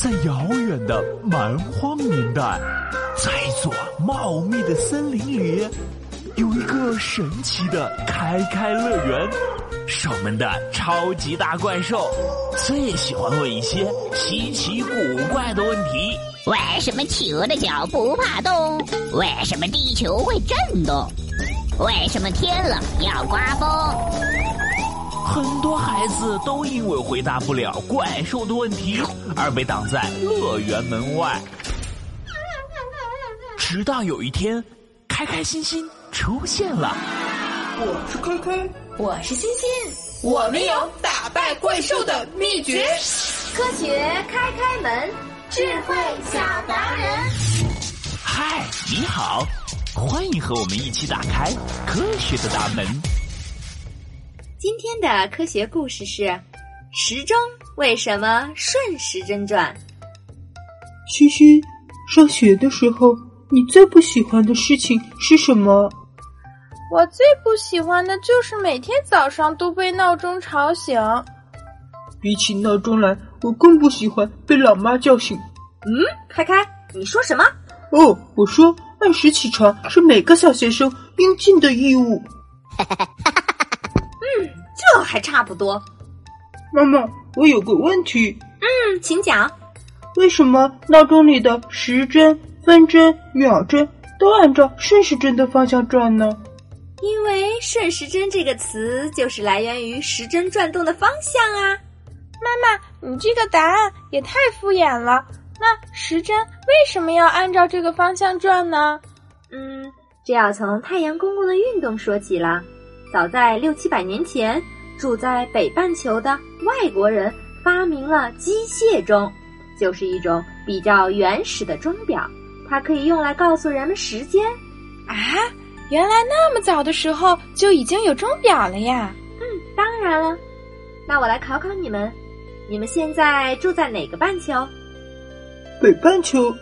在遥远的蛮荒年代，在一座茂密的森林里，有一个神奇的开开乐园。守门的超级大怪兽最喜欢问一些稀奇古怪的问题：为什么企鹅的脚不怕冻？为什么地球会震动？为什么天冷要刮风？很多孩子都因为回答不了怪兽的问题而被挡在乐园门外。直到有一天，开开心心出现了。我是开开，我是欣欣，我们有打败怪兽的秘诀。科学开开门，智慧小达人。嗨，你好，欢迎和我们一起打开科学的大门。今天的科学故事是：时钟为什么顺时针转？嘘嘘，上学的时候，你最不喜欢的事情是什么？我最不喜欢的就是每天早上都被闹钟吵醒。比起闹钟来，我更不喜欢被老妈叫醒。嗯，开开，你说什么？哦，我说按时起床是每个小学生应尽的义务。嗯，这还差不多。妈妈，我有个问题。嗯，请讲。为什么闹钟里的时针、分针、秒针都按照顺时针的方向转呢？因为顺时针这个词就是来源于时针转动的方向啊！妈妈，你这个答案也太敷衍了。那时针为什么要按照这个方向转呢？嗯，这要从太阳公公的运动说起了。早在六七百年前，住在北半球的外国人发明了机械钟，就是一种比较原始的钟表，它可以用来告诉人们时间。啊？原来那么早的时候就已经有钟表了呀！嗯，当然了。那我来考考你们，你们现在住在哪个半球？北半球。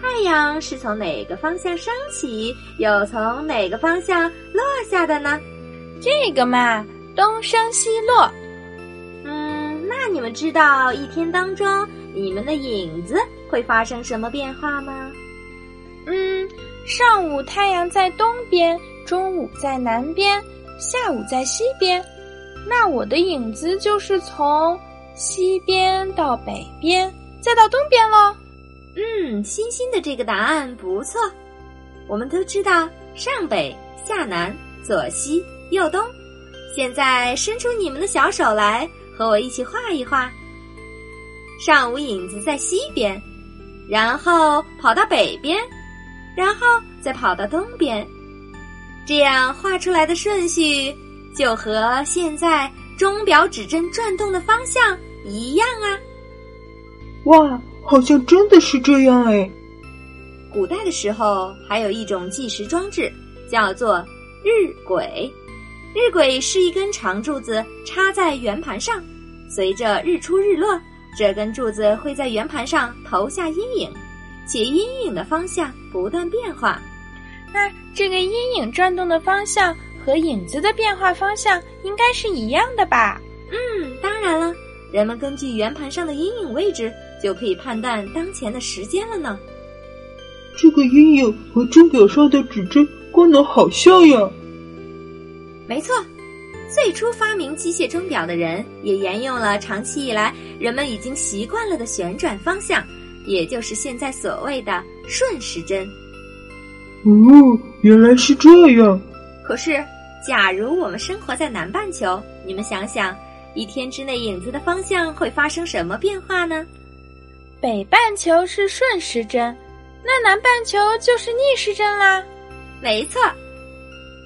太阳是从哪个方向升起，又从哪个方向落下的呢？这个嘛，东升西落。嗯，那你们知道一天当中你们的影子会发生什么变化吗？嗯。上午太阳在东边，中午在南边，下午在西边。那我的影子就是从西边到北边，再到东边喽。嗯，欣欣的这个答案不错。我们都知道上北下南左西右东。现在伸出你们的小手来，和我一起画一画。上午影子在西边，然后跑到北边。然后再跑到东边，这样画出来的顺序就和现在钟表指针转动的方向一样啊！哇，好像真的是这样哎！古代的时候还有一种计时装置，叫做日晷。日晷是一根长柱子插在圆盘上，随着日出日落，这根柱子会在圆盘上投下阴影。且阴影的方向不断变化，那这个阴影转动的方向和影子的变化方向应该是一样的吧？嗯，当然了，人们根据圆盘上的阴影位置就可以判断当前的时间了呢。这个阴影和钟表上的指针功能好像呀。没错，最初发明机械钟表的人也沿用了长期以来人们已经习惯了的旋转方向。也就是现在所谓的顺时针。哦，原来是这样。可是，假如我们生活在南半球，你们想想，一天之内影子的方向会发生什么变化呢？北半球是顺时针，那南半球就是逆时针啦。没错。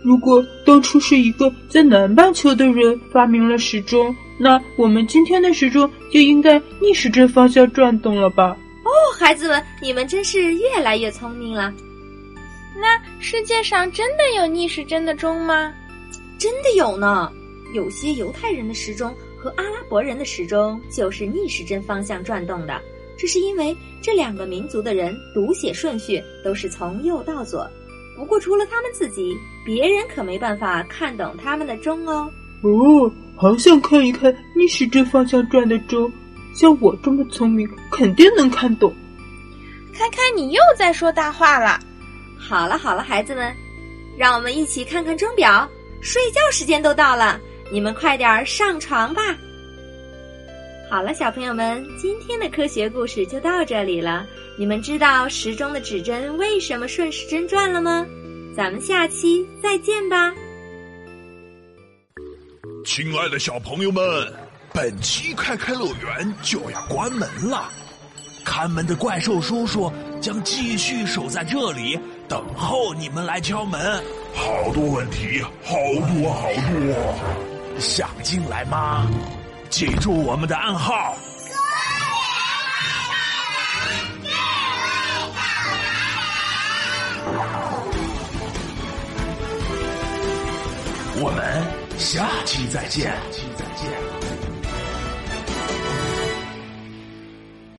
如果当初是一个在南半球的人发明了时钟，那我们今天的时钟就应该逆时针方向转动了吧？哦，孩子们，你们真是越来越聪明了。那世界上真的有逆时针的钟吗？真的有呢。有些犹太人的时钟和阿拉伯人的时钟就是逆时针方向转动的。这是因为这两个民族的人读写顺序都是从右到左。不过除了他们自己，别人可没办法看懂他们的钟哦。哦，好想看一看逆时针方向转的钟。像我这么聪明，肯定能看懂。开开，你又在说大话了。好了好了，孩子们，让我们一起看看钟表，睡觉时间都到了，你们快点上床吧。好了，小朋友们，今天的科学故事就到这里了。你们知道时钟的指针为什么顺时针转了吗？咱们下期再见吧。亲爱的小朋友们，本期开开乐园就要关门了，看门的怪兽叔叔将继续守在这里，等候你们来敲门。好多问题，好多好多，想进来吗？记住我们的暗号。我们下期再见。下期再见。